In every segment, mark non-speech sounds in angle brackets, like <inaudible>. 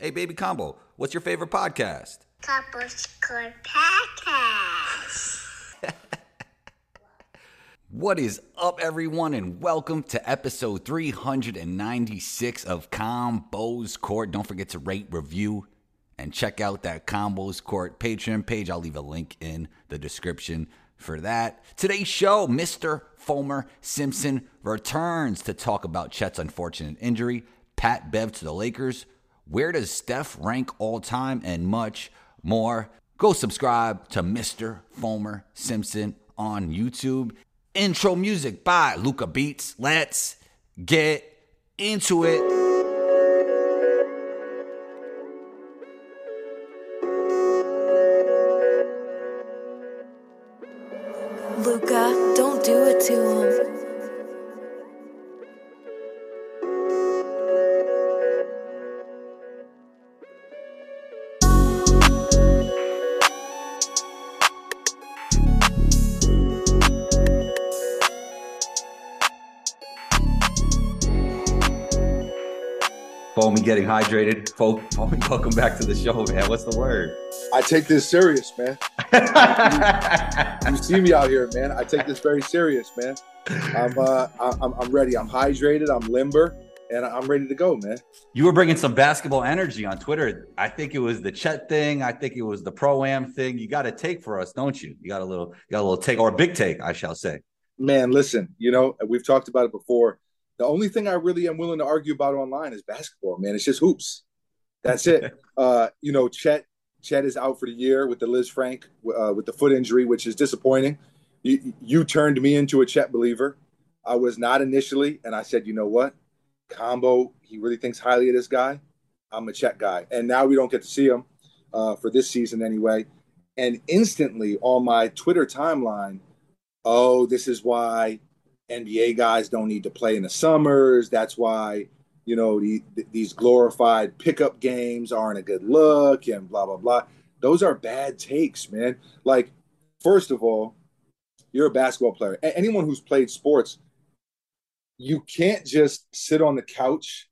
Hey, baby combo, what's your favorite podcast? Combos Court Podcast. <laughs> What is up, everyone, and welcome to episode 396 of Combos Court. Don't forget to rate, review, and check out that Combos Court Patreon page. I'll leave a link in the description for that. Today's show, Mr. Fulmer Simpson returns to talk about Chet's unfortunate injury, Pat Bev to the Lakers, where does Steph rank all time, and much more. Go subscribe to Mr. Fulmer Simpson on YouTube. Intro music by Luca Beats. Let's get into it. Foamy getting hydrated. Fo- Foamy, <laughs> welcome back to the show, man. What's the word? I take this serious, man. <laughs> You see me out here, man. I take this very serious, man. I'm uh, I'm, I'm ready. I'm hydrated. I'm limber, and I'm ready to go, man. You were bringing some basketball energy on Twitter. I think it was the Chet thing. I think it was the pro am thing. You got a take for us, don't you? You got a little, you got a little take or a big take, I shall say. Man, listen. You know we've talked about it before. The only thing I really am willing to argue about online is basketball, man. It's just hoops. That's it. <laughs> uh, you know, Chet Chet is out for the year with the Lisfranc uh, with the foot injury, which is disappointing. You, you turned me into a Chet believer. I was not initially, and I said, you know what, Combo, he really thinks highly of this guy. I'm a Chet guy, and now we don't get to see him uh, for this season anyway. And instantly on my Twitter timeline, oh, this is why NBA guys don't need to play in the summers. That's why you know the, these glorified pickup games aren't a good look and blah blah blah. Those are bad takes, man. Like, first of all, you're a basketball player. A- anyone who's played sports, you can't just sit on the couch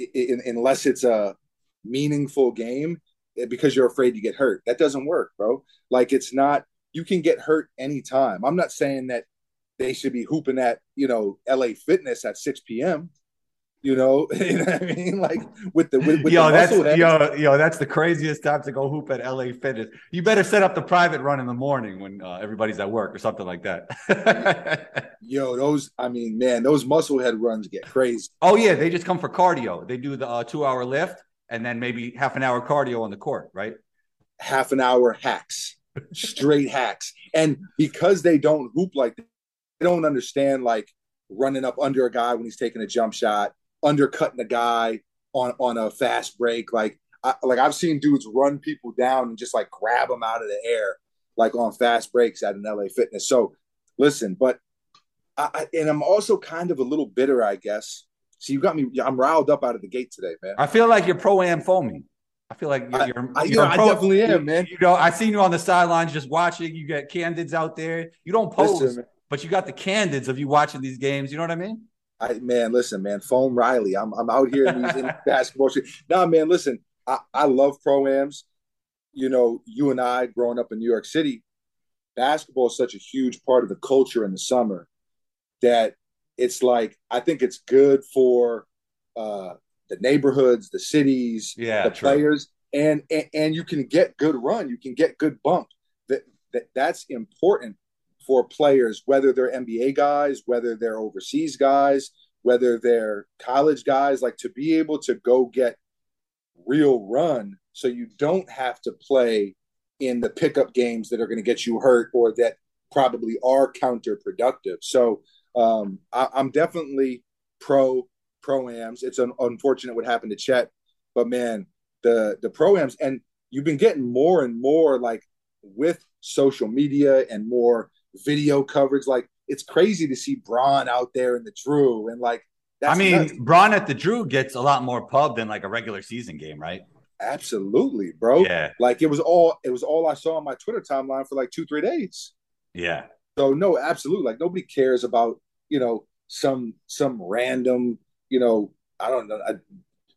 i- i- unless it's a meaningful game eh, because you're afraid to get hurt. That doesn't work, bro. Like, it's not. You can get hurt anytime. I'm not saying that they should be hooping at you know LA Fitness at 6 p.m. You know, <laughs> you know what I mean? Like with the with, with yo, the that's heads. yo, yo, that's the craziest time to go hoop at LA Fitness. You better set up the private run in the morning when uh, everybody's at work or something like that. <laughs> Yo, those I mean, man, those muscle head runs get crazy. oh yeah, they just come for cardio. They do the uh, two-hour lift and then maybe half an hour cardio on the court, right? Half an hour hacks, straight hacks, and because they don't hoop like that, don't understand like running up under a guy when he's taking a jump shot, undercutting a guy on on a fast break. Like I, like I've seen dudes run people down and just like grab them out of the air, like on fast breaks at an LA Fitness. So listen, but I, and I'm also kind of a little bitter, I guess. So you got me. I'm riled up out of the gate today, man. I feel like you're pro am foaming. I feel like you're, I- you're, I- you you're know, I pro- definitely am, man. You know, I seen you on the sidelines just watching. You get candids out there. You don't pose, Listen. But you got the candids of you watching these games. You know what I mean? I man, listen, man, Foam Riley. I'm I'm out here in these <laughs> in basketball shit. Nah, man, listen, I, I love pro-ams. You know, you and I growing up in New York City, basketball is such a huge part of the culture in the summer that it's like I think it's good for uh the neighborhoods, the cities, Yeah, the true. players, and, and and you can get good run, you can get good bump. That, that that's important for players, whether they're NBA guys, whether they're overseas guys, whether they're college guys, like to be able to go get real run so you don't have to play in the pickup games that are going to get you hurt or that probably are counterproductive. So um, I, I'm definitely pro proams. It's un- unfortunate what happened to Chet, but man, the the proams and you've been getting more and more like with social media and more video coverage. Like it's crazy to see Bron out there in the Drew and like. That's I mean, nuts. Bron at the Drew gets a lot more pub than like a regular season game, right? absolutely, bro. Yeah, Like it was all it was all I saw on my Twitter timeline for like two three days. yeah. So no, absolutely. Like nobody cares about you know some some random you know I don't know a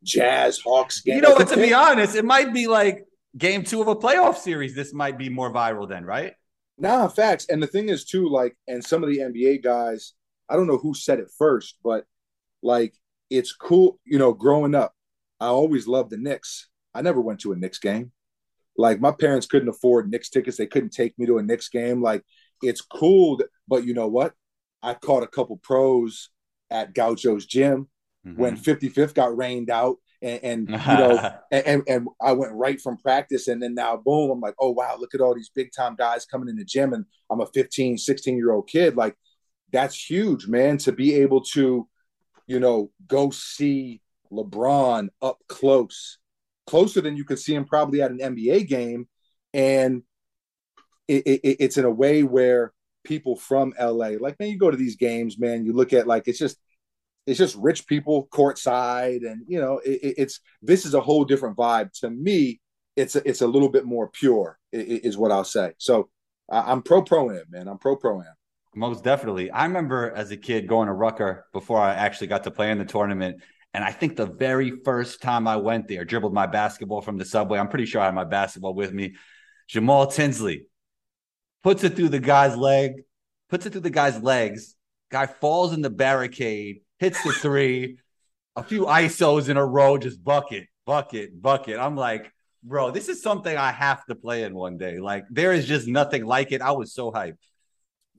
Jazz Hawks game. You know Like, what? To be honest, it might be like game two of a playoff series. This might be more viral then, right? Nah, facts. And the thing is too, like, and some of the NBA guys, I don't know who said it first, but like, it's cool. You know, growing up, I always loved the Knicks. I never went to a Knicks game. Like, my parents couldn't afford Knicks tickets. They couldn't take me to a Knicks game. Like, it's cool, but you know what? I caught a couple pros at Gaucho's gym Mm-hmm. when 55th got rained out, and, and <laughs> you know, and, and, I went right from practice and then now boom, I'm like, oh wow, look at all these big time guys coming in the gym and I'm a 15, 16 year old kid. Like that's huge, man, to be able to, you know, go see LeBron up close, closer than you could see him probably at an NBA game. And it, it, it's in a way where people from LA, like, man, you go to these games, man, you look at like, it's just, it's just rich people courtside and you know it, it's this is a whole different vibe to me it's a, it's a little bit more pure is what i'll say so i'm pro pro am man i'm pro pro am Most definitely. I remember as a kid going to Rucker before I actually got to play in the tournament. And I think the very first time I went there, dribbled my basketball from the subway. I'm pretty sure I had my basketball with me. Jamal Tinsley puts it through the guy's leg, puts it through the guy's legs. Guy falls in the barricade, hits the three, a few ISOs in a row, just bucket, bucket, bucket. I'm like, bro, this is something I have to play in one day. Like, there is just nothing like it. I was so hyped.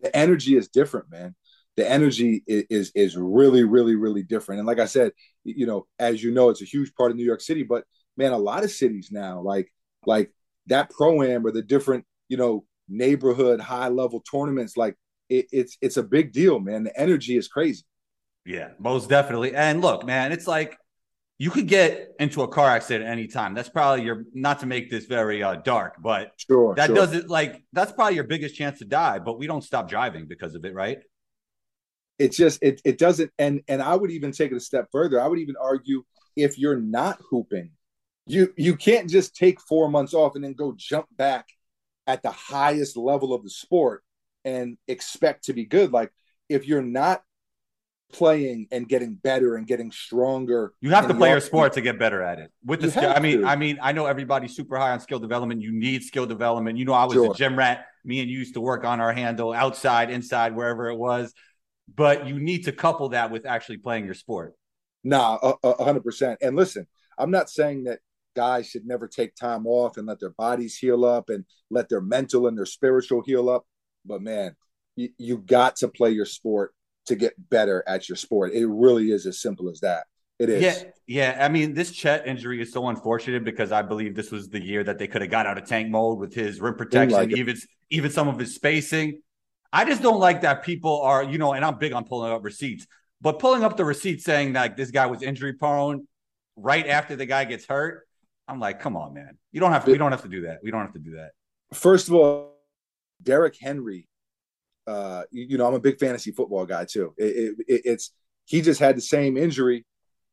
the energy is different man the energy is, is is really really really different and like i said you know as you know it's a huge part of new york city but man a lot of cities now like like that pro am or the different you know neighborhood high level tournaments like it, it's it's a big deal man the energy is crazy Yeah, most definitely. And look, man, it's like you could get into a car accident at any time. That's probably your not to make this very uh, dark, but sure that sure. doesn't like that's probably your biggest chance to die. But we don't stop driving because of it, right? it's just it it doesn't and and I would even take it a step further. I would even argue if you're not hooping, you you can't just take four months off and then go jump back at the highest level of the sport and expect to be good. Like if you're not playing and getting better and getting stronger, You have to play your sport to get better at it. With the skill, I mean, to. I mean, I know everybody's super high on skill development. You need skill development. You know, I was Sure. a gym rat. Me and you used to work on our handle outside, inside, wherever it was. But you need to couple that with actually playing your sport. Nah, hundred percent. And listen, I'm not saying that guys should never take time off and let their bodies heal up and let their mental and their spiritual heal up. But man, you, you got to play your sport to get better at your sport. It really is as simple as that. It is. Yeah, yeah. I mean, this Chet injury is so unfortunate because I believe this was the year that they could have got out of tank mode with his rim protection, like it. even even some of his spacing. I just don't like that people are, you know, and I'm big on pulling up receipts, but pulling up the receipt saying that this guy was injury prone right after the guy gets hurt. I'm like, come on, man. You don't have to. We don't have to do that. We don't have to do that. First of all, Derrick Henry. Uh, you, know, I'm a big fantasy football guy too. It, it, it's he just had the same injury,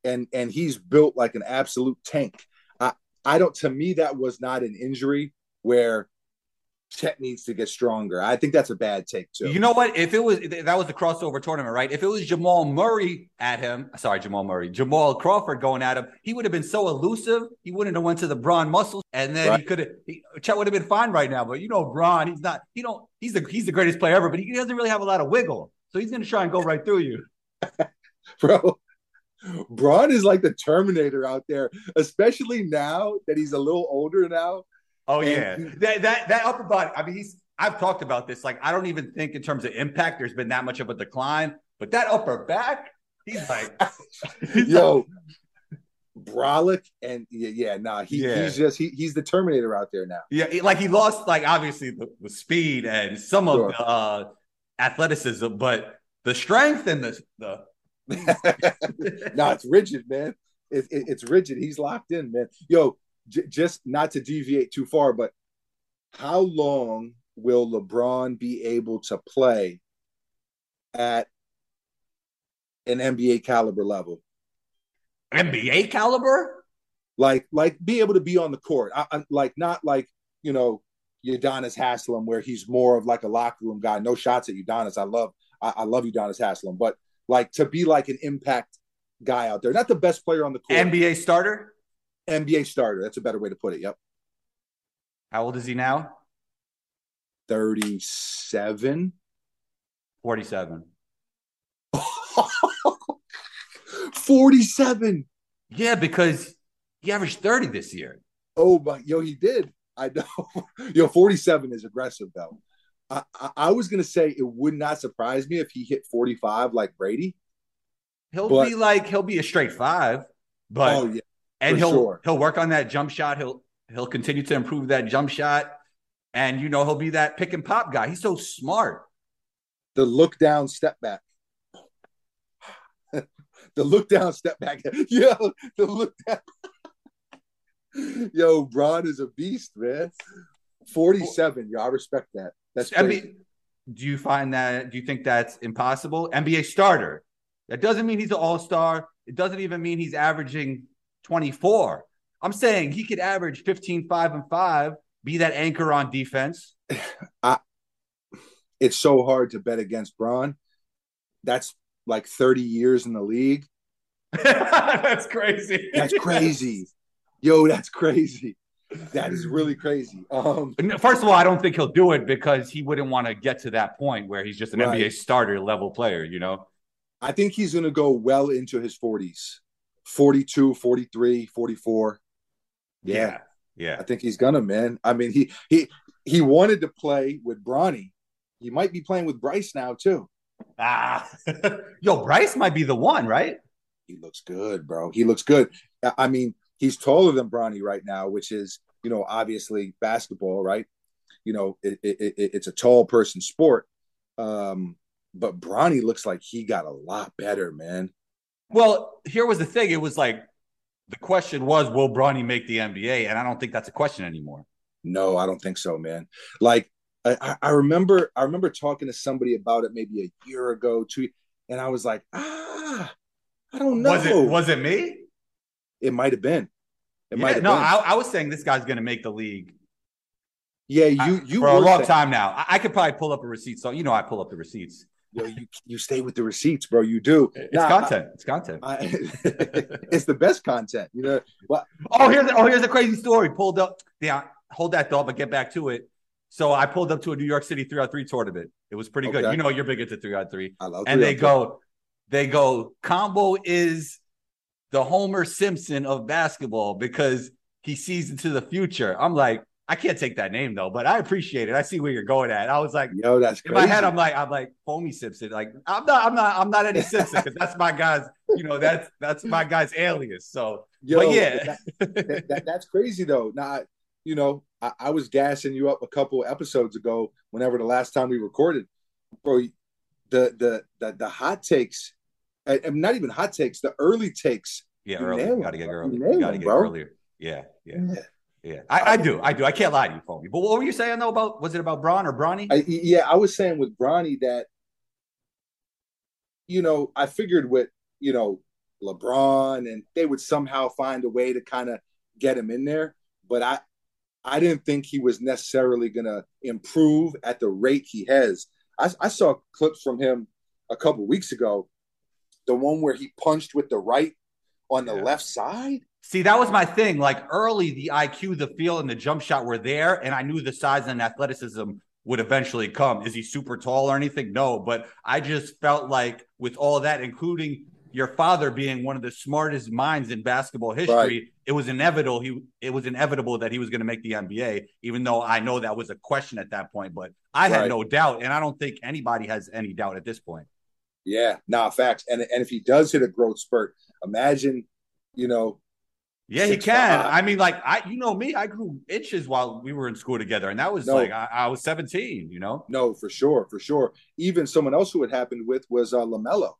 and and he's built like an absolute tank. I I don't. To me, that was not an injury where Chet needs to get stronger. I think that's a bad take too. You know what? If it was that was the crossover tournament, right? If it was Jamal Murray at him, sorry, Jamal Murray, Jamal Crawford going at him, he would have been so elusive. He wouldn't have went to the Bron muscles, and then he could have. Chet would have been fine right now. But you know, Bron, he's not. He don't. He's the he's the greatest player ever, but he doesn't really have a lot of wiggle. So he's going to try and go right through you. <laughs> bro. Bron is like the Terminator out there, especially now that he's a little older now. Oh yeah, that that that upper body. I mean, he's. I've talked about this. Like, I don't even think in terms of impact, there's been that much of a decline. But that upper back, he's like, <laughs> he's Yo, Brolic and yeah, yeah, nah, he, Yeah. he's just he, he's the Terminator out there now. Yeah, he- like he lost like obviously the, the speed and some of the uh, athleticism, but the strength and the the <laughs> no, it's rigid, man. It, it- it's rigid. He's locked in, man. Yo, j- just not to deviate too far, but how long will LeBron be able to play at an NBA caliber level? NBA caliber. Like, like be able to be on the court. I, I, like, not like you know Udonis Haslem, where he's more of like a locker room guy. No shots at Udonis. I love, I, I love Udonis Haslem, but like to be like an impact guy out there. Not the best player on the court. NBA starter. NBA starter. That's a better way to put it. Yep. How old is he now? 37. 47. <laughs> 47. Yeah, because he averaged 30 this year. Oh my yo, he did. I know. <laughs> yo, 47 is aggressive though. I, I, I was gonna say it would not surprise me if he hit 45 like Brady. He'll But- be like he'll be a straight five, but oh yeah. And for he'll sure. he'll work on that jump shot. He'll he'll continue to improve that jump shot, and you know he'll be that pick and pop guy. He's so smart. The look down step back. <laughs> the look down step back. <laughs> Yo, the look down. <laughs> Yo, Bron is a beast, man. 47. Yo, I respect that. That's crazy. NBA, do you find that? Do you think that's impossible? NBA starter. That doesn't mean he's an all star. It doesn't even mean he's averaging 24. I'm saying he could average 15, 5, and 5, be that anchor on defense. <sighs> I, it's so hard to bet against Bron. That's like 30 years in the league. <laughs> that's crazy. That's crazy. <laughs> Yo, that's crazy. That is really crazy. Um, First of all, I don't think he'll do it because he wouldn't want to get to that point where he's just an Right. NBA starter level player, you know? I think he's going to go well into his 40s 42, 43, 44. Yeah. Yeah. I think he's gonna, man. I mean, he he he wanted to play with Bronny. He might be playing with Bryce now too. Ah. <laughs> Yo, Bryce might be the one, right? He looks good, bro. He looks good. I- I mean, he's taller than Bronny right now, which is, you know, obviously basketball, right? You know, it, it, it, it's a tall person sport. Um, but Bronny looks like he got a lot better, man. Well, here was the thing. It was like the question was, will Bronny make the NBA? And I don't think that's a question anymore. No, I don't think so, man. Like I, I- I remember, I remember talking to somebody about it maybe a year ago, two, and I was like, ah, I don't know. Was it was it me? It might have been. It Yeah, might have no, been. I, I was saying this guy's gonna make the league yeah, you I- you for a long time now. I, I could probably pull up a receipt. So you know I pull up the receipts. Yo, you you stay with the receipts, bro. You do. It's Nah, content. it's content. I, I- <laughs> it's the best content. You know. Well, Oh, here's oh, here's a crazy story. Pulled up. Yeah, hold that thought, but get back to it. So I pulled up to a New York City three on three tournament. It was pretty good. You know, you're big into three on three. I love. And they go, they go. Combo is the Homer Simpson of basketball because he sees into the future. I'm like, I can't take that name though, but I appreciate it. I see where you're going at. I was like, Yo, that's in crazy. my head, I'm like, I'm like Foamy Simpson. Like, I'm not, I'm not, I'm not any Simpson because that's my guy's. You know, that's that's my guy's alias. So, Yo, but yeah. that, that- <laughs> that's crazy though. Now, you know, I, I was gassing you up a couple episodes ago. Whenever the last time we recorded, bro, the the the, the hot takes, and and not even hot takes, the early takes. Yeah, You earlier. nail Got to get early. Got to get earlier. Yeah, yeah, yeah. I, I do, I do. I can't lie to you, Foamy. But what were you saying though about? Was it about Bron or Bronny? I, yeah, I was saying with Bronny that, you know, I figured with you know LeBron and they would somehow find a way to kind of get him in there, but I I didn't think he was necessarily going to improve at the rate he has. I, I saw clips from him a couple weeks ago, the one where he punched with the right on the Yeah. left side. See, that was my thing. Like early, the IQ, the feel, and the jump shot were there, and I knew the size and athleticism would eventually come. Is he super tall or anything? No, but I just felt like with all that, including your father being one of the smartest minds in basketball history, Right. it was inevitable. He it was inevitable that he was going to make the NBA, even though I know that was a question at that point. But I had no doubt, and I don't think anybody has any doubt at this point. Yeah, nah, facts. And and if he does hit a growth spurt, imagine, you know, Yeah, he can. five. I mean, like I, you know me, I grew inches while we were in school together, and that was No. like I, I was seventeen. You know. No, for sure, for sure. Even someone else who it happened with was uh, Lamelo.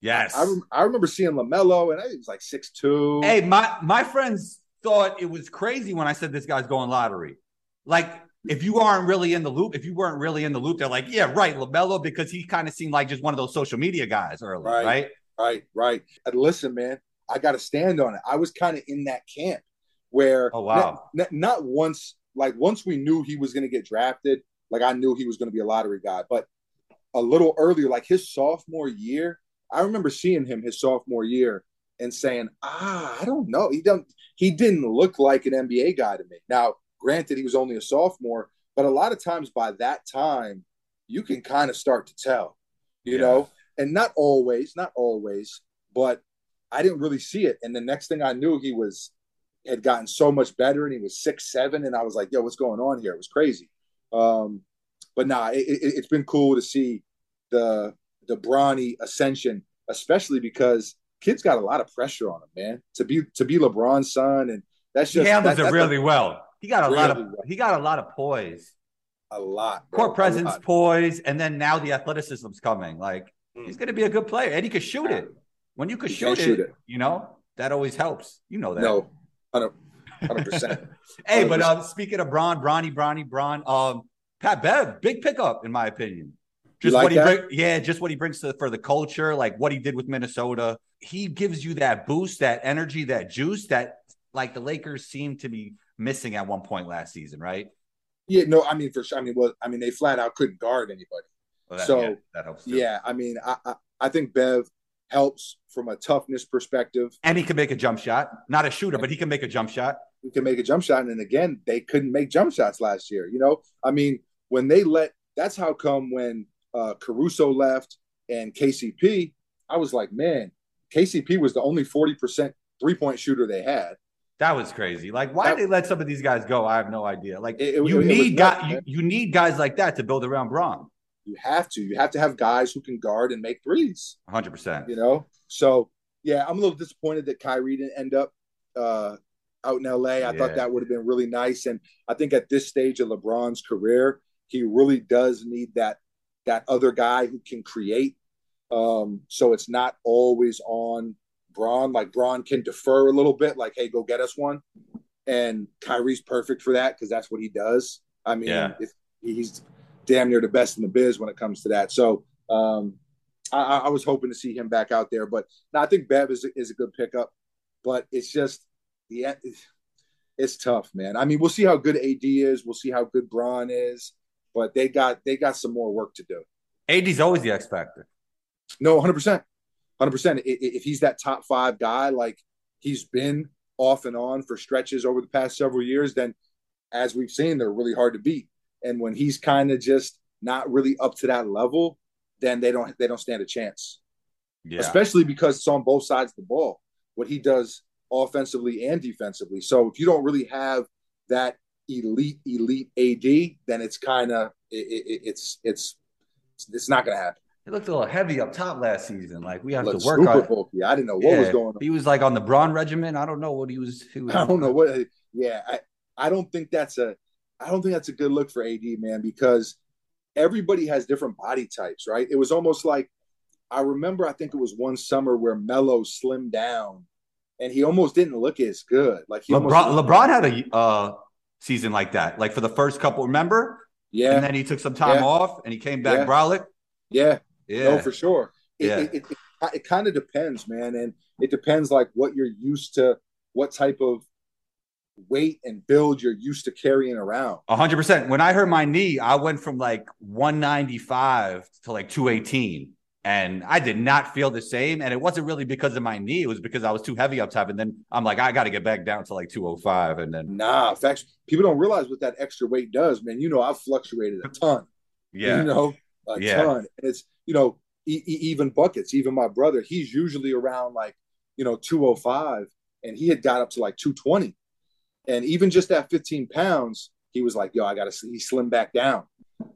Yes. I rem- I remember seeing Lamelo, and I was like six two. hey, my my friends thought it was crazy when I said this guy's going lottery. Like, if you aren't really in the loop, if you weren't really in the loop, they're like, yeah, right, Lamelo, because he kind of seemed like just one of those social media guys early, Right. right? Right, right. And listen, man, I got to stand on it. I was kind of in that camp where, Oh, wow. not, not, once, like once we knew he was going to get drafted, like I knew he was going to be a lottery guy, but a little earlier, like his sophomore year, I remember seeing him his sophomore year and saying, ah, I don't know. He don't he didn't look like an NBA guy to me. Now, granted, he was only a sophomore, but a lot of times by that time, you can kind of start to tell, you Yeah. know, and not always, not always, but I didn't really see it. And the next thing I knew, he was had gotten so much better, and he was six seven, and I was like, "Yo, what's going on here?" It was crazy. Um, but nah, it, it, it's been cool to see the the Bronny ascension, especially because kid's got a lot of pressure on him, man. To be to be LeBron's son, and that's He just handles that- it really well. He got a lot of well. he got a lot of poise, a, a lot. bro, court presence, lot. poise, and then now the athleticism's coming. Like Mm. he's going to be a good player, and he could shoot it. When you could He shoot it, shoot it. you know that always helps. You know that. No, hundred percent. <laughs> Hey, but uh, speaking of Bron, Bronny, Bronny, Bron, um, Pat Bev, big pickup in my opinion. Just like what he that? bring, yeah, just what he brings to, for the culture, like what he did with Minnesota. He gives you that boost, that energy, that juice that like the Lakers seem to be missing at one point last season, right? Yeah, no, I mean for sure. I mean, well, I mean they flat out couldn't guard anybody. Well, that, So, yeah, that helps. Too. Yeah, I mean, I, I I think Bev helps from a toughness perspective. and he can make a jump shot, not a shooter, but he can make a jump shot. He can make a jump shot, and again, they couldn't make jump shots last year. You know, I mean, when they let that's how come when uh, Caruso left and KCP, I was like, man, KCP was the only forty percent three point shooter they had. That was crazy. Like, why That- they let some of these guys go? I have no idea. Like, It- it- you it need guys, you, you need guys like that to build around Bron. You have to, you have to have guys who can guard and make threes. 100%. you know. So yeah, I'm a little disappointed that Kyrie didn't end up uh, out in LA. I Yeah. thought that would have been really nice, and I think at this stage of LeBron's career, he really does need that that other guy who can create. Um, so it's not always on Bron. Like Bron can defer a little bit, like, "Hey, go get us one," and Kyrie's perfect for that because that's what he does. I mean, Yeah. if, he's damn near the best in the biz when it comes to that. So um, I, I was hoping to see him back out there, but no, I think Bev is a, is a good pickup. But it's just yeah, it's, it's tough, man. I mean, we'll see how good AD is. We'll see how good Bron is, but they got they got some more work to do. AD's always the X factor. No, hundred percent, hundred percent. If he's that top five guy, like he's been off and on for stretches over the past several years, then as we've seen, they're really hard to beat. And when he's kind of just not really up to that level, then they don't they don't stand a chance. Yeah. Especially because it's on both sides of the ball. What he does offensively and defensively. So if you don't really have that elite elite AD, then it's kind of it, it, it's it's it's not going to happen. He looked a little heavy up top last season. Like we have Looked to work super on. bulky. I didn't know what was going on. He was like on the Bron regimen. I don't know what he was. He was <laughs> I don't know what. Yeah, I, I don't think that's a I don't think that's a good look for AD, man, because everybody has different body types, right? It was almost like I remember. I think it was one summer where Melo slimmed down, and he almost didn't look as good. Like he LeBron. LeBron had a uh, season like that. Like for the first couple, remember? yeah, And then he took some time Yeah. off, and he came back. Yeah. Brolic. yeah, Yeah. no, for sure. It, Yeah. it, it, it, it kind of depends, man, and it depends like what you're used to, what type of weight and build you're used to carrying around. A hundred percent. When I hurt my knee, I went from like 195 to like 218. And I did not feel the same. And it wasn't really because of my knee. It was because I was too heavy up top. And then I'm like, I got to get back down to like 205. And then, Nah, facts. People don't realize what that extra weight does, man. You know, I've fluctuated a ton. yeah. You know, a Yeah. ton. And it's you know, e- e- even buckets. Even my brother, he's usually around like you know 205, and he had got up to like 220. And even just that 15 pounds, he was like, "Yo, I gotta." He slim back down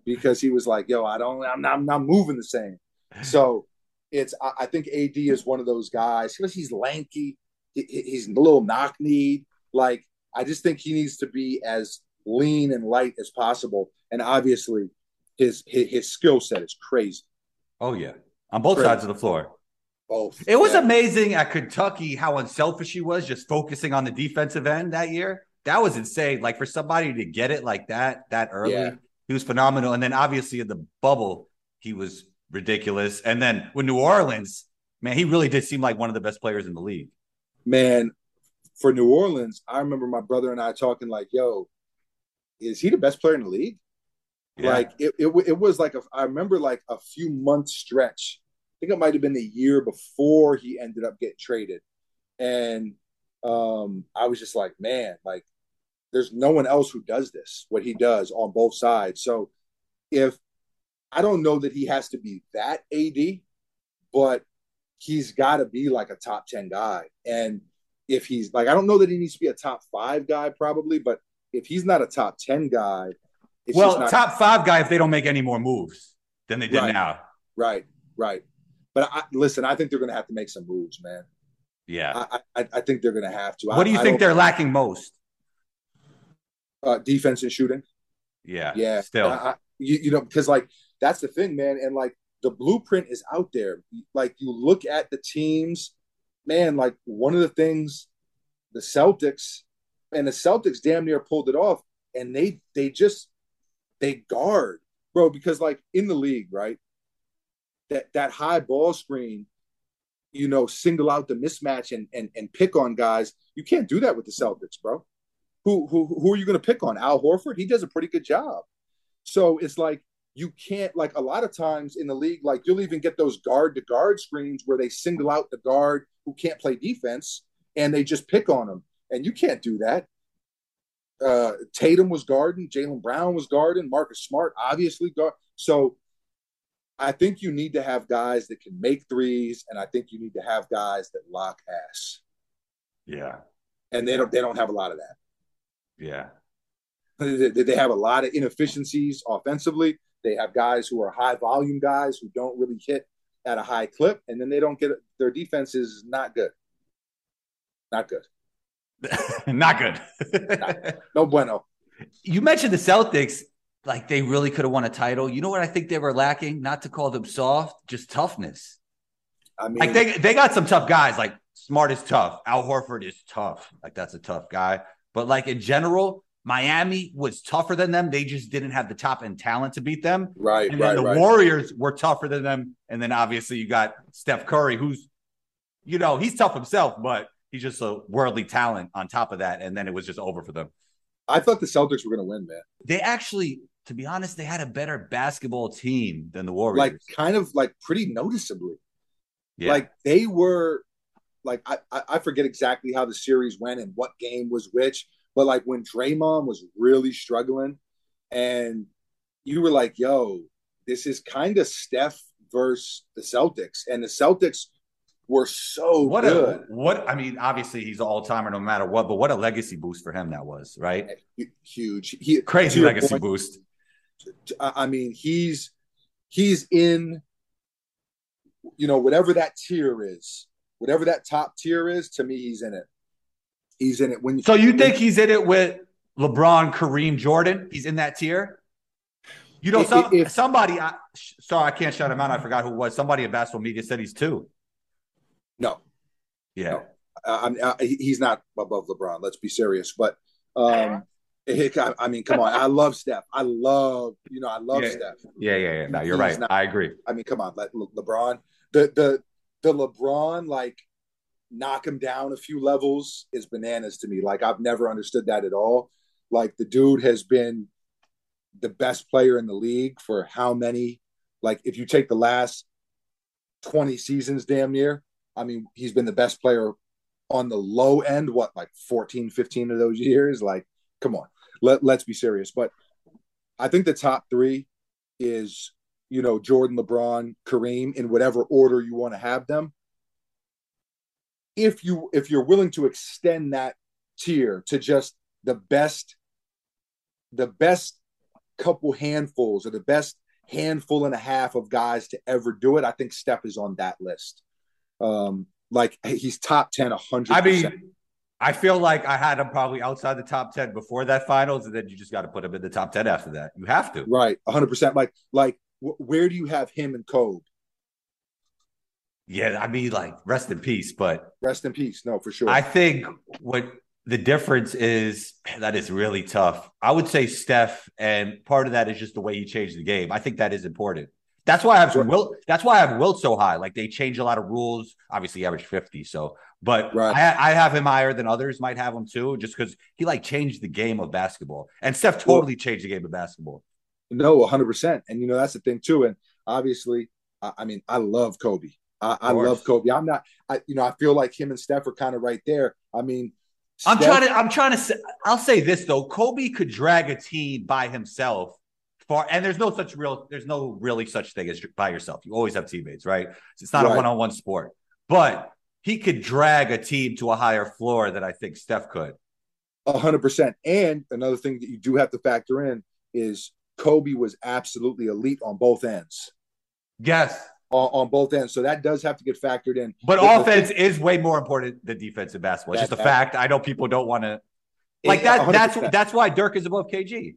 because he was like, "Yo, I don't. I'm not, I'm not moving the same." So it's. I, I think AD is one of those guys because he's lanky. He, he- he's a little knock kneed. Like I just think he needs to be as lean and light as possible. And obviously, his his, his skill set is crazy. Oh, yeah. On both Great. sides of the floor. Both. It was Yeah. amazing at Kentucky how unselfish he was, just focusing on the defensive end that year. That was insane. Like for somebody to get it like that that early, Yeah. he was phenomenal. And then obviously in the bubble, he was ridiculous. And then with New Orleans, man, he really did seem like one of the best players in the league. man. For New Orleans, I remember my brother and I talking like, "Yo, is he the best player in the league?" Yeah. Like it, it, it was like a, I remember like a few month stretch think it might have been the year before he ended up getting traded, and um, I was just like, man, like there's no one else who does this what he does on both sides. So if I don't know that he has to be that AD, but he's got to be like a top 10 guy. And if he's like, I don't know that he needs to be a top five guy, probably, but if he's not a top 10 guy, well, not- top five guy if they don't make any more moves than they did right. now. Right, right. But I, listen, I think they're going to have to make some moves, man. Yeah, I, I, I think they're going to have to. What do you think they're lacking most? Uh, defense and shooting. Yeah, yeah. Still, you, you know, because like that's the thing, man, and like the blueprint is out there. Like you look at the teams, man. Like one of the things, the Celtics, and the Celtics damn near pulled it off, and they they just they guard, bro, because like in the league, right? That that high ball screen, you know, single out the mismatch and and and pick on guys. You can't do that with the Celtics, bro. Who who who are you going to pick on? Al Horford? He does a pretty good job. So it's like you can't like a lot of times in the league, like you'll even get those guard to guard screens where they single out the guard who can't play defense and they just pick on them. And you can't do that. Uh, Tatum was guarding, Jaylen Brown was guarding, Marcus Smart obviously guard. So I think you need to have guys that can make threes, and I think you need to have guys that lock ass. Yeah, and they don't they don't have a lot of that. Yeah, they, they have a lot of inefficiencies offensively. They have guys who are high volume guys who don't really hit at a high clip, and then they don't get their defense is not good. Not good. <laughs> not good. not, no bueno. You mentioned the Celtics, like they really could have won a title. You know what I think they were lacking? Not to call them soft, just toughness. I mean, like they they got some tough guys. Like Smart is tough. Al Horford is tough. Like that's a tough guy. But like in general, Miami was tougher than them. They just didn't have the top end talent to beat them. Right. And right, then the right. Warriors were tougher than them. And then obviously you got Steph Curry, who's, you know, he's tough himself, but he's just a worldly talent on top of that. And then it was just over for them. I thought the Celtics were going to win, man. They actually, to be honest, they had a better basketball team than the Warriors. Like kind of like pretty noticeably. Yeah. Like they were like I, I forget exactly how the series went and what game was which, but like when Draymond was really struggling, and you were like, "Yo, this is kind of Steph versus the Celtics," and the Celtics were so what good. A, what I mean, obviously he's all timer no matter what, but what a legacy boost for him that was, right? Huge, he, crazy legacy point, boost. I mean, he's he's in, you know, whatever that tier is, whatever that top tier is. To me, he's in it. He's in it. When so you think he's in it with LeBron, Kareem, Jordan? He's in that tier. You know, some, if, somebody. I, sorry, I can't shout him out. I forgot who was. Somebody at Basketball Media said he's two. No. Yeah. No. I, I, he's not above LeBron. Let's be serious. But um, I mean, come on. I love Steph. I love, you know, I love yeah. Steph. Yeah, yeah, yeah. No, you're he's right. Not, I agree. I mean, come on, Le- LeBron. The the the LeBron like knock him down a few levels is bananas to me. Like I've never understood that at all. Like the dude has been the best player in the league for how many? Like if you take the last 20 seasons damn near, I mean, he's been the best player on the low end, what, like 14, 15 of those years? Like, come on. Let, let's be serious. But I think the top three is, you know, Jordan, LeBron, Kareem, in whatever order you want to have them. If you if you're willing to extend that tier to just the best the best couple handfuls or the best handful and a half of guys to ever do it i think steph is on that list. Um like he's top 10 100 i mean i feel like i had him probably outside the top 10 before that finals and then you just got to put him in the top 10 after that you have to right 100% like like where do you have him and Kobe? Yeah, I mean, like, rest in peace. But rest in peace. No, for sure. I think what the difference is <sighs> that is really tough. I would say Steph, and part of that is just the way he changed the game. I think that is important. That's why I have Wilt. That's why I have Wilt so high. Like they change a lot of rules. Obviously, average fifty. So, but right. I, I, have him higher than others might have him too, just because he like changed the game of basketball. And Steph totally well, changed the game of basketball. No, one hundred percent. And you know that's the thing too. And obviously, I, I mean, I love Kobe. I, I love Kobe. I'm not. I you know I feel like him and Steph are kind of right there. I mean, I'm trying to. I'm trying to. Say, I'll say this though: Kobe could drag a team by himself. Far, and there's no such real. There's no really such thing as by yourself. You always have teammates, right? It's not a one-on-one sport, but he could drag a team to a higher floor than I think Steph could. A hundred percent. And another thing that you do have to factor in is Kobe was absolutely elite on both ends. Yes, On, on both ends. So that does have to get factored in. but the offense is way more important than defense in basketball. It's That- just a fact. I know people don't want to like It- that. That's 100%. that's why Dirk is above KG.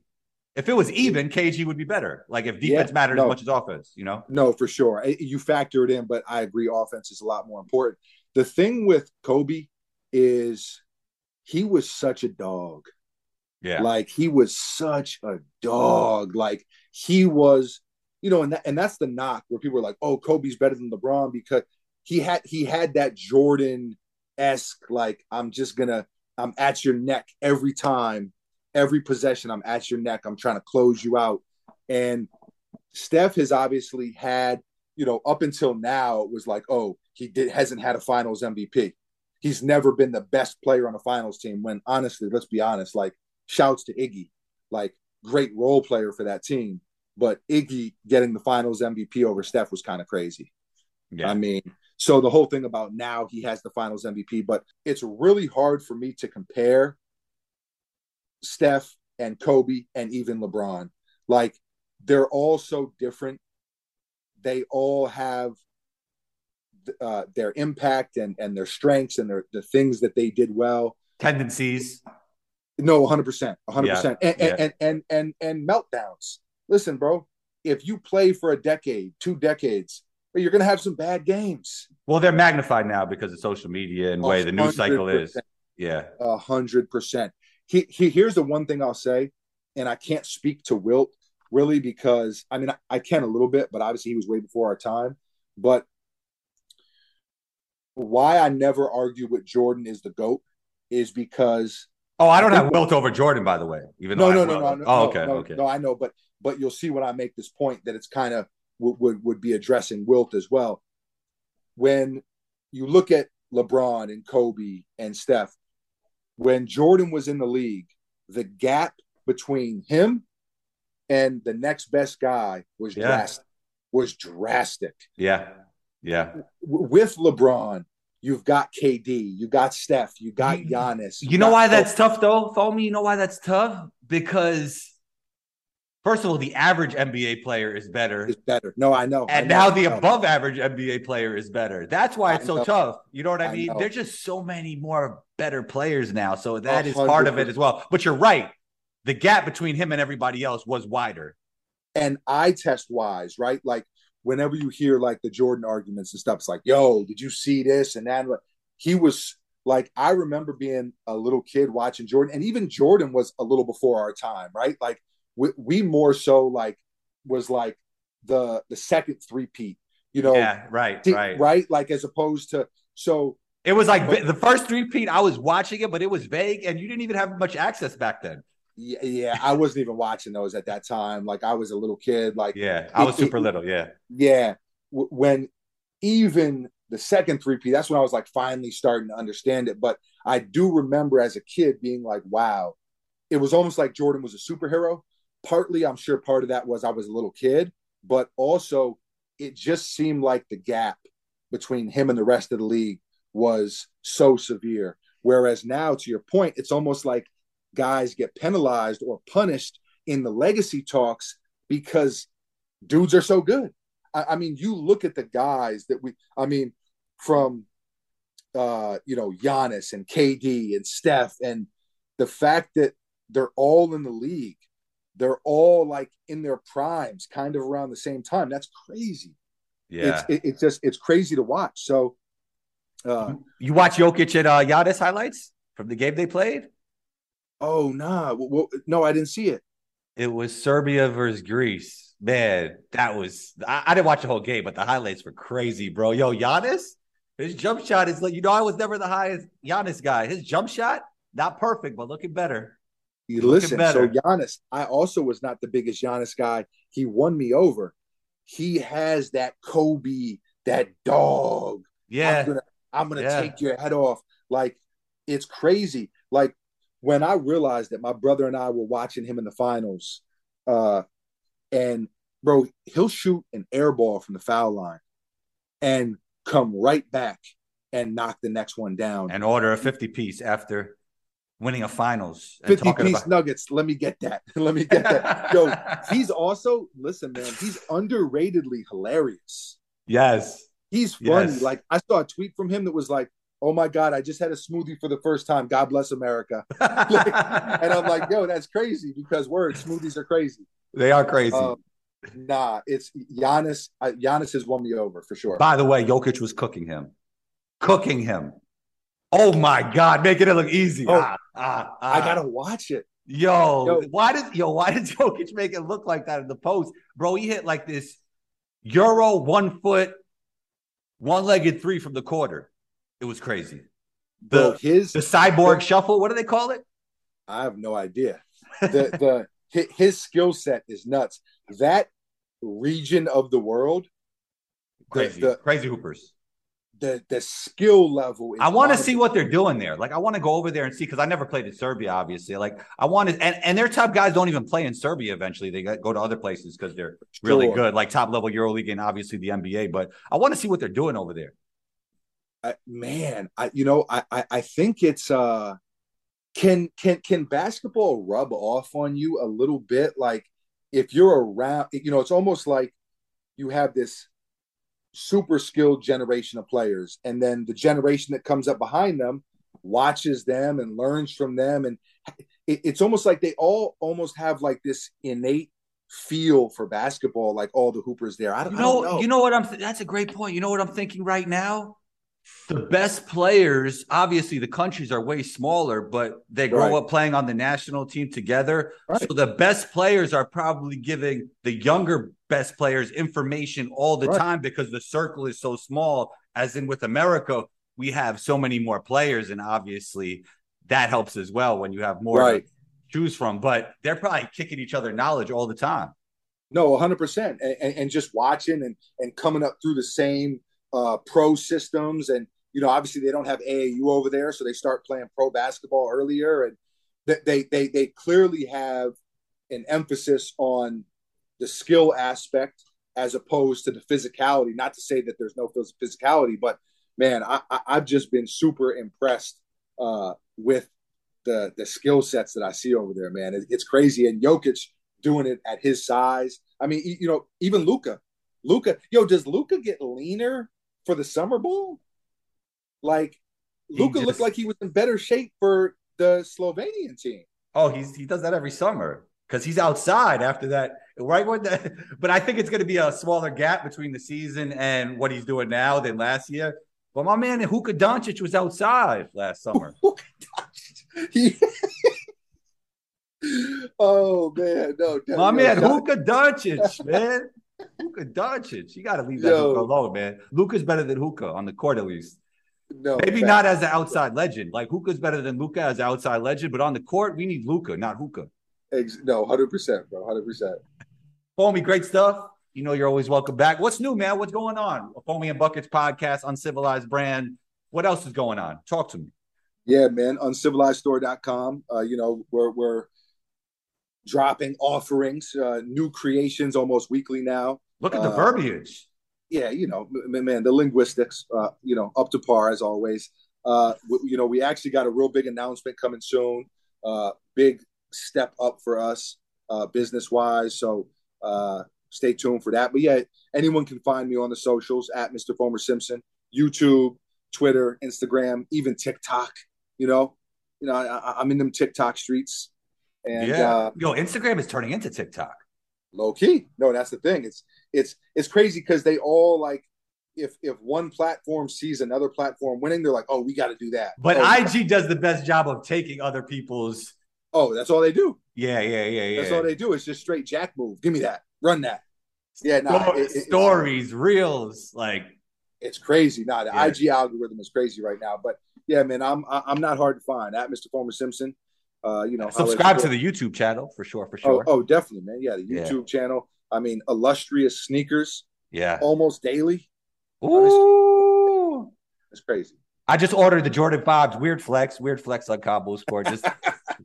If it was even, KG would be better. Like if defense Yeah, mattered no. as much as offense, you know. No, for sure. You factor it in, but I agree offense is a lot more important. The thing with Kobe is he was such a dog. Yeah, Like he was such a dog. Like he was, you know, and that, and that's the knock where people are like, "Oh, Kobe's better than LeBron because he had he had that Jordan esque like I'm just gonna I'm at your neck every time, every possession. I'm at your neck. I'm trying to close you out." And Steph has obviously had, you know, up until now it was like, "Oh, he did hasn't had a Finals MVP." He's never been the best player on a Finals team. When honestly, let's be honest, like shouts to Iggy, like great role player for that team. But Iggy getting the finals MVP over Steph was kind of crazy. yeah. I mean, so the whole thing about now he has the finals MVP, but it's really hard for me to compare Steph and Kobe and even LeBron. Like they're all so different. They all have uh, their impact and and their strengths and their the things that they did well. tendencies. No, 100%. 100%. Yeah, and, yeah. and, and, and, and meltdowns. Listen, bro, if you play for a decade, two decades, you're going to have some bad games. Well, they're magnified now because of social media and way the news cycle is. Yeah. A hundred percent. He, he, here's the one thing I'll say, and I can't speak to Wilt really because I mean I, I can a little bit, but obviously he was way before our time. But why I never argue with Jordan is the goat is because Oh, I don't have Wilt over Jordan, by the way. Even no, though no, no, no, no. Oh, okay, no, okay. No, I know, but but you'll see when I make this point that it's kind of would, would would be addressing Wilt as well. When you look at LeBron and Kobe and Steph, when Jordan was in the league, the gap between him and the next best guy was Yeah. drastic. Was drastic. Yeah, yeah. With LeBron, you've got KD, you got Steph, you got You- Giannis. You know why Kobe. that's tough, though, Foamy? You know why that's tough? Because first of all, the average NBA player is better, is better. No, I know. I and know, now the above average NBA player is better. That's why it's I so tough. You know what I I mean? know. There's just so many more better players now, so that A is part of it as well. But you're right. The gap between him and everybody else was wider. and eye test wise, right? Like whenever you hear like the Jordan arguments and stuff, it's like, yo, did you see this and that? He was like, I remember being a little kid watching Jordan, and even Jordan was a little before our time, right? Like we, we more so like was like the the second three peat, you know, yeah, right, right. right? Like as opposed to so It was like But- the first three peat. I was watching it, but it was vague, and you didn't even have much access back then. Yeah, yeah, I wasn't even watching those at that time. Like I was a little kid, like Yeah, I was It- it- super little. Yeah, yeah when even the second 3p that's when i was like finally starting to understand it but i do remember as a kid being like wow it was almost like jordan was a superhero partly i'm sure part of that was i was a little kid but also it just seemed like the gap between him and the rest of the league was so severe whereas now to your point it's almost like guys get penalized or punished in the legacy talks because dudes are so good I, I mean, you look at the guys that we, I mean, from, uh, you know, Giannis and KD and Steph, and the fact that they're all in the league, they're all like in their primes, kind of around the same time. That's crazy. yeah. It's it, it's just it's crazy to watch. So, uh, you watch Jokic and uh, Giannis highlights from the game they played. Oh nah, w- w- no, I didn't see it. It was Serbia versus Greece. Man, that was. I, I didn't watch the whole game, but the highlights were crazy, bro. Yo, Giannis, his jump shot is like you know I was never the highest Giannis guy. His jump shot not perfect, but looking better. You listen, so better. Giannis, I also was not the biggest Giannis guy. He won me over. he has that Kobe, that dog. I'm Yeah. gonna, I'm gonna Yeah. take your head off. Like it's crazy. Like when I realized that my brother and I were watching him in the finals, uh, and bro, he'll shoot an air ball from the foul line and come right back and knock the next one down. And order a 50 piece after winning a finals. and 50 piece about- nuggets. Let me get that. <laughs> Let me get that. Yo, <laughs> he's also, listen, man, he's underratedly hilarious. yes. He's funny. Yes. Like I saw a tweet from him that was like, "Oh my god, I just had a smoothie for the first time. God bless America." <laughs> And I'm like, "Yo, that's crazy because words smoothies are crazy." they are crazy. Um, nah, it's Giannis. Uh, Giannis has won me over for sure. By the way, Jokic was cooking him. Cooking him. Oh my God, making it look easy. Oh. ah, ah, ah. I gotta watch it. Yo, Yo. why did yo? Why did <laughs> Jokic make it look like that in the post, bro? He hit like this Euro one foot, one legged three from the quarter. It was crazy. The his the cyborg shuffle. What do they call it? I have no idea. <laughs> The the his skill set is nuts. That region of the world, Crazy, the crazy hoopers. the the skill level. Is I want to see what they're doing there. Like, I want to go over there and see because I never played in Serbia, obviously. Like, I want to, and, and their top guys don't even play in Serbia. Eventually, they go to other places because they're really Sure. good, like top level EuroLeague and obviously the NBA. But I want to see what they're doing over there. I, man, I you know I, I I think it's uh can can can basketball rub off on you a little bit like if you're around you know it's almost like you have this super skilled generation of players and then the generation that comes up behind them watches them and learns from them and it, it's almost like they all almost have like this innate feel for basketball like all the hoopers there I don't, You I don't know, know you know what I'm. Th- that's a great point. You know what I'm thinking right now. The best players, obviously, the countries are way smaller, but they grow Right. up playing on the national team together. Right. So the best players are probably giving the younger best players information all the Right. time because the circle is so small. As in with America, we have so many more players, and obviously that helps as well when you have more Right. to choose from. But they're probably kicking each other knowledge all the time. No, 100%. And, and, and just watching and, and coming up through the same uh, pro systems. And, you know, obviously they don't have AAU over there, so they start playing pro basketball earlier. And they, they, they, clearly have an emphasis on the skill aspect as opposed to the physicality. Not to say that there's no physicality, but man, I, I, I've just been super impressed uh, with the the skill sets that I see over there, man. It, it's crazy. And Jokic doing it at his size. I mean, you know, even Luka. Luka, yo, does Luka get leaner for the summer ball? Like Luka just- looked like he was in better shape for the Slovenian team. Oh, he's he does that every summer because he's outside after that. Right when the, <laughs> but I think it's going to be a smaller gap between the season and what he's doing now than last year. But my man Huka Doncic was outside last summer. <laughs> He- <laughs> oh man, no, My man Huka Doncic, man. Huka Doncic. You got to leave that Yo. Alone, man. Luka's better than Huka on the court at least. no, Maybe fact. not as an outside legend. Like Huka's better than Luka as an outside legend, but on the court we need Luka, not Huka. Ex- no, hundred percent, bro, hundred percent. Homie, great stuff. You know you're always welcome back. What's new, man? What's going on? Foamy and Buckets podcast, Uncivilized Brand. What else is going on? Talk to me. Yeah, man. Uncivilizedstore.com. Uh, you know, we're we're dropping offerings, uh, new creations almost weekly now. Look at the Uh, verbiage. Yeah, you know, man, the linguistics, uh, you know, up to par as always. Uh, w- you know, we actually got a real big announcement coming soon. Uh, big step up for us, uh, business wise. So uh, stay tuned for that. But yeah, anyone can find me on the socials at Mr. Foamer Simpson, YouTube, Twitter, Instagram, even TikTok. You know, you know, I, I- I'm in them TikTok streets, and yeah. uh, Yo, Instagram is turning into TikTok. low key. No, that's the thing. It's it's it's crazy because they all like if if one platform sees another platform winning, they're like, oh, we got to do that. But oh, IG does the best job of taking other people's. oh, that's all they do. Yeah, yeah, yeah, yeah. That's all they do. It's just straight jack move. Give me that. Run that. Yeah, no, Sto- it- it- stories, reels, like It's crazy. Nah, the Yeah. IG algorithm is crazy right now. But yeah, man, I'm I'm not hard to find. At Mr. Foamer Simpson, uh, you know, subscribe to the YouTube channel for sure, for Oh, sure. oh, definitely, man. Yeah, the Yeah. YouTube channel. I mean, illustrious sneakers Yeah. almost daily. Ooh. It's crazy. I just ordered the Jordan Fives. Weird flex, weird flex on Combos Court. Just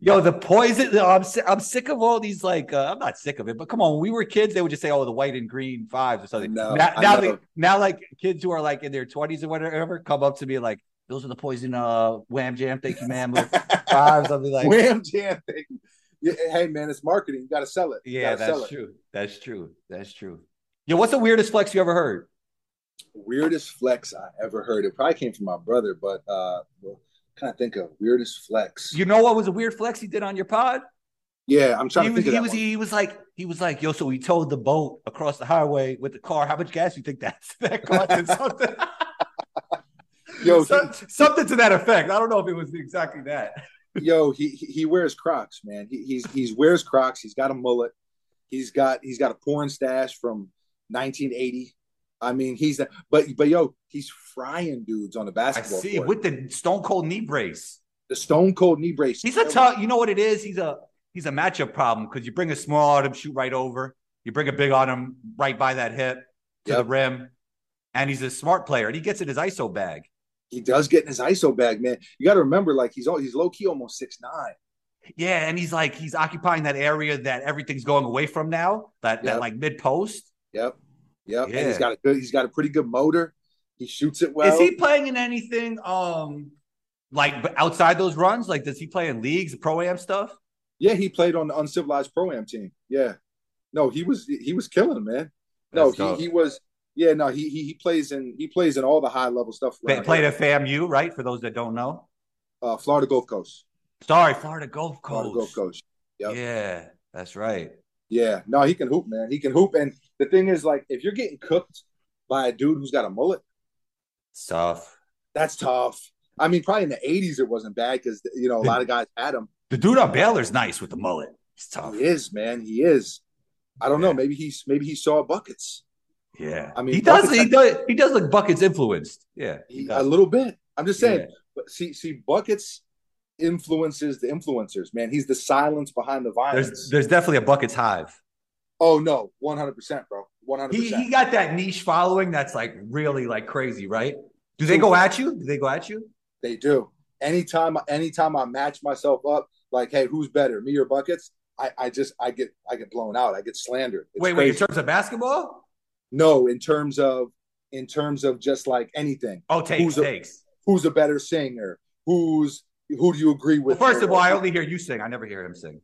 yo, the poison. I'm I'm sick of all these. Like, uh, I'm not sick of it, but come on. When we were kids, they would just say, "Oh, the white and green fives or something." know, now, now, they, now, like kids who are like in their 20s or whatever, come up to me like, "Those are the poison uh wham jam. Thank you, ma'am." <laughs> Fives. I'll be like, Wham jam thing. Yeah, hey man, it's marketing. You got to sell it. You "Yeah, gotta sell that's it. true. That's true. That's true." Yo, what's the weirdest flex you ever heard? Weirdest flex I ever heard. It probably came from my brother, but uh, well, kind of think of weirdest flex. You know what was a weird flex he did on your pod? yeah, I'm trying he to was think of he was one. he was like he was like yo so he towed the boat across the highway with the car how much gas do you think that's that cost and something <laughs> Yo, <laughs> So- something to that effect i don't know if it was exactly that <laughs> Yo, he he he wears Crocs, man. He he's he's wears Crocs. He's got a mullet. He's got he's got a porn stash from 1980. I mean, he's but but yo, he's frying dudes on the basketball. i see court. with the stone cold knee brace the stone cold knee brace. he's a tough you know what it is he's a he's a matchup problem because you bring a small on him shoot right over you bring a big on him right by that hip to the rim and he's a smart player and he gets in his iso bag He does get in his ISO bag, man. You got to remember, like he's all, he's low key almost six nine. Yeah, and he's like he's occupying that area that everything's going away from now. That that like mid post. Yep, yep. Yeah. And he's got a good. He's got a pretty good motor. He shoots it well. Is he playing in anything um like outside those runs? Like does he play in leagues, pro am stuff? Yeah, he played on the uncivilized pro am team. Yeah, no, he was he was killing him, man. No, That's he, he was. Yeah, no, he, he he plays in he plays in all the high level stuff. They played at FAMU, right? For those that don't know. uh, Florida Gulf Coast. Sorry, Florida Gulf Coast. Florida Gulf Coast. Yep. Yeah, that's right. Yeah, no, he can hoop, man. He can hoop, and the thing is, like, if you're getting cooked by a dude who's got a mullet, It's tough. that's tough. I mean, probably in the '80s it wasn't bad because you know a lot of guys had him. The dude on Baylor's nice with the mullet. He's tough. He is, man. He is. I don't know. Maybe he's maybe he saw buckets. Yeah. I mean, he does Buckets he does he does look buckets influenced. Yeah. he a little bit. I'm just saying. Yeah. But see, see, buckets influences the influencers. Man, he's the silence behind the violence. There's there's definitely a buckets hive. oh no, 100, percent bro, 100. He he got that niche following that's like really like crazy, right? Do they go at you? Do they go at you? They do. Anytime, anytime I match myself up, like, hey, who's better, me or buckets? I, I just, I get, I get blown out. I get slandered. It's wait, wait. In terms of basketball? No, in terms of, in terms of just like anything. Oh, takes Who's a- takes. Who's a better singer? Who's who do you agree Well, with? first of all. I only hear you sing. I never hear him sing.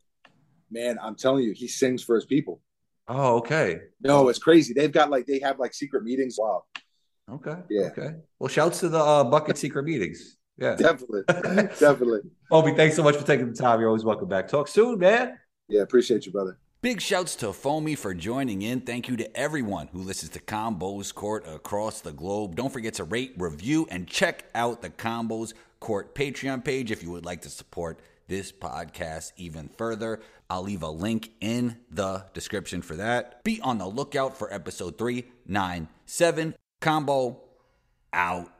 man, I'm telling you, he sings for his people. Oh, okay. No, it's crazy. They've got like they have like secret meetings. Wow, Okay. Yeah. Okay. Well, shouts to the uh, bucket secret meetings. Yeah. definitely, <laughs> definitely. Obi, thanks so much for taking the time. You're always welcome back. Talk soon, man. Yeah, appreciate you, brother. Big shouts to Foamy for joining in. Thank you to everyone who listens to Combos Court across the globe. Don't forget to rate, review, and check out the Combos Court Patreon page if you would like to support this podcast even further. I'll leave a link in the description for that. Be on the lookout for episode 397. Combo out.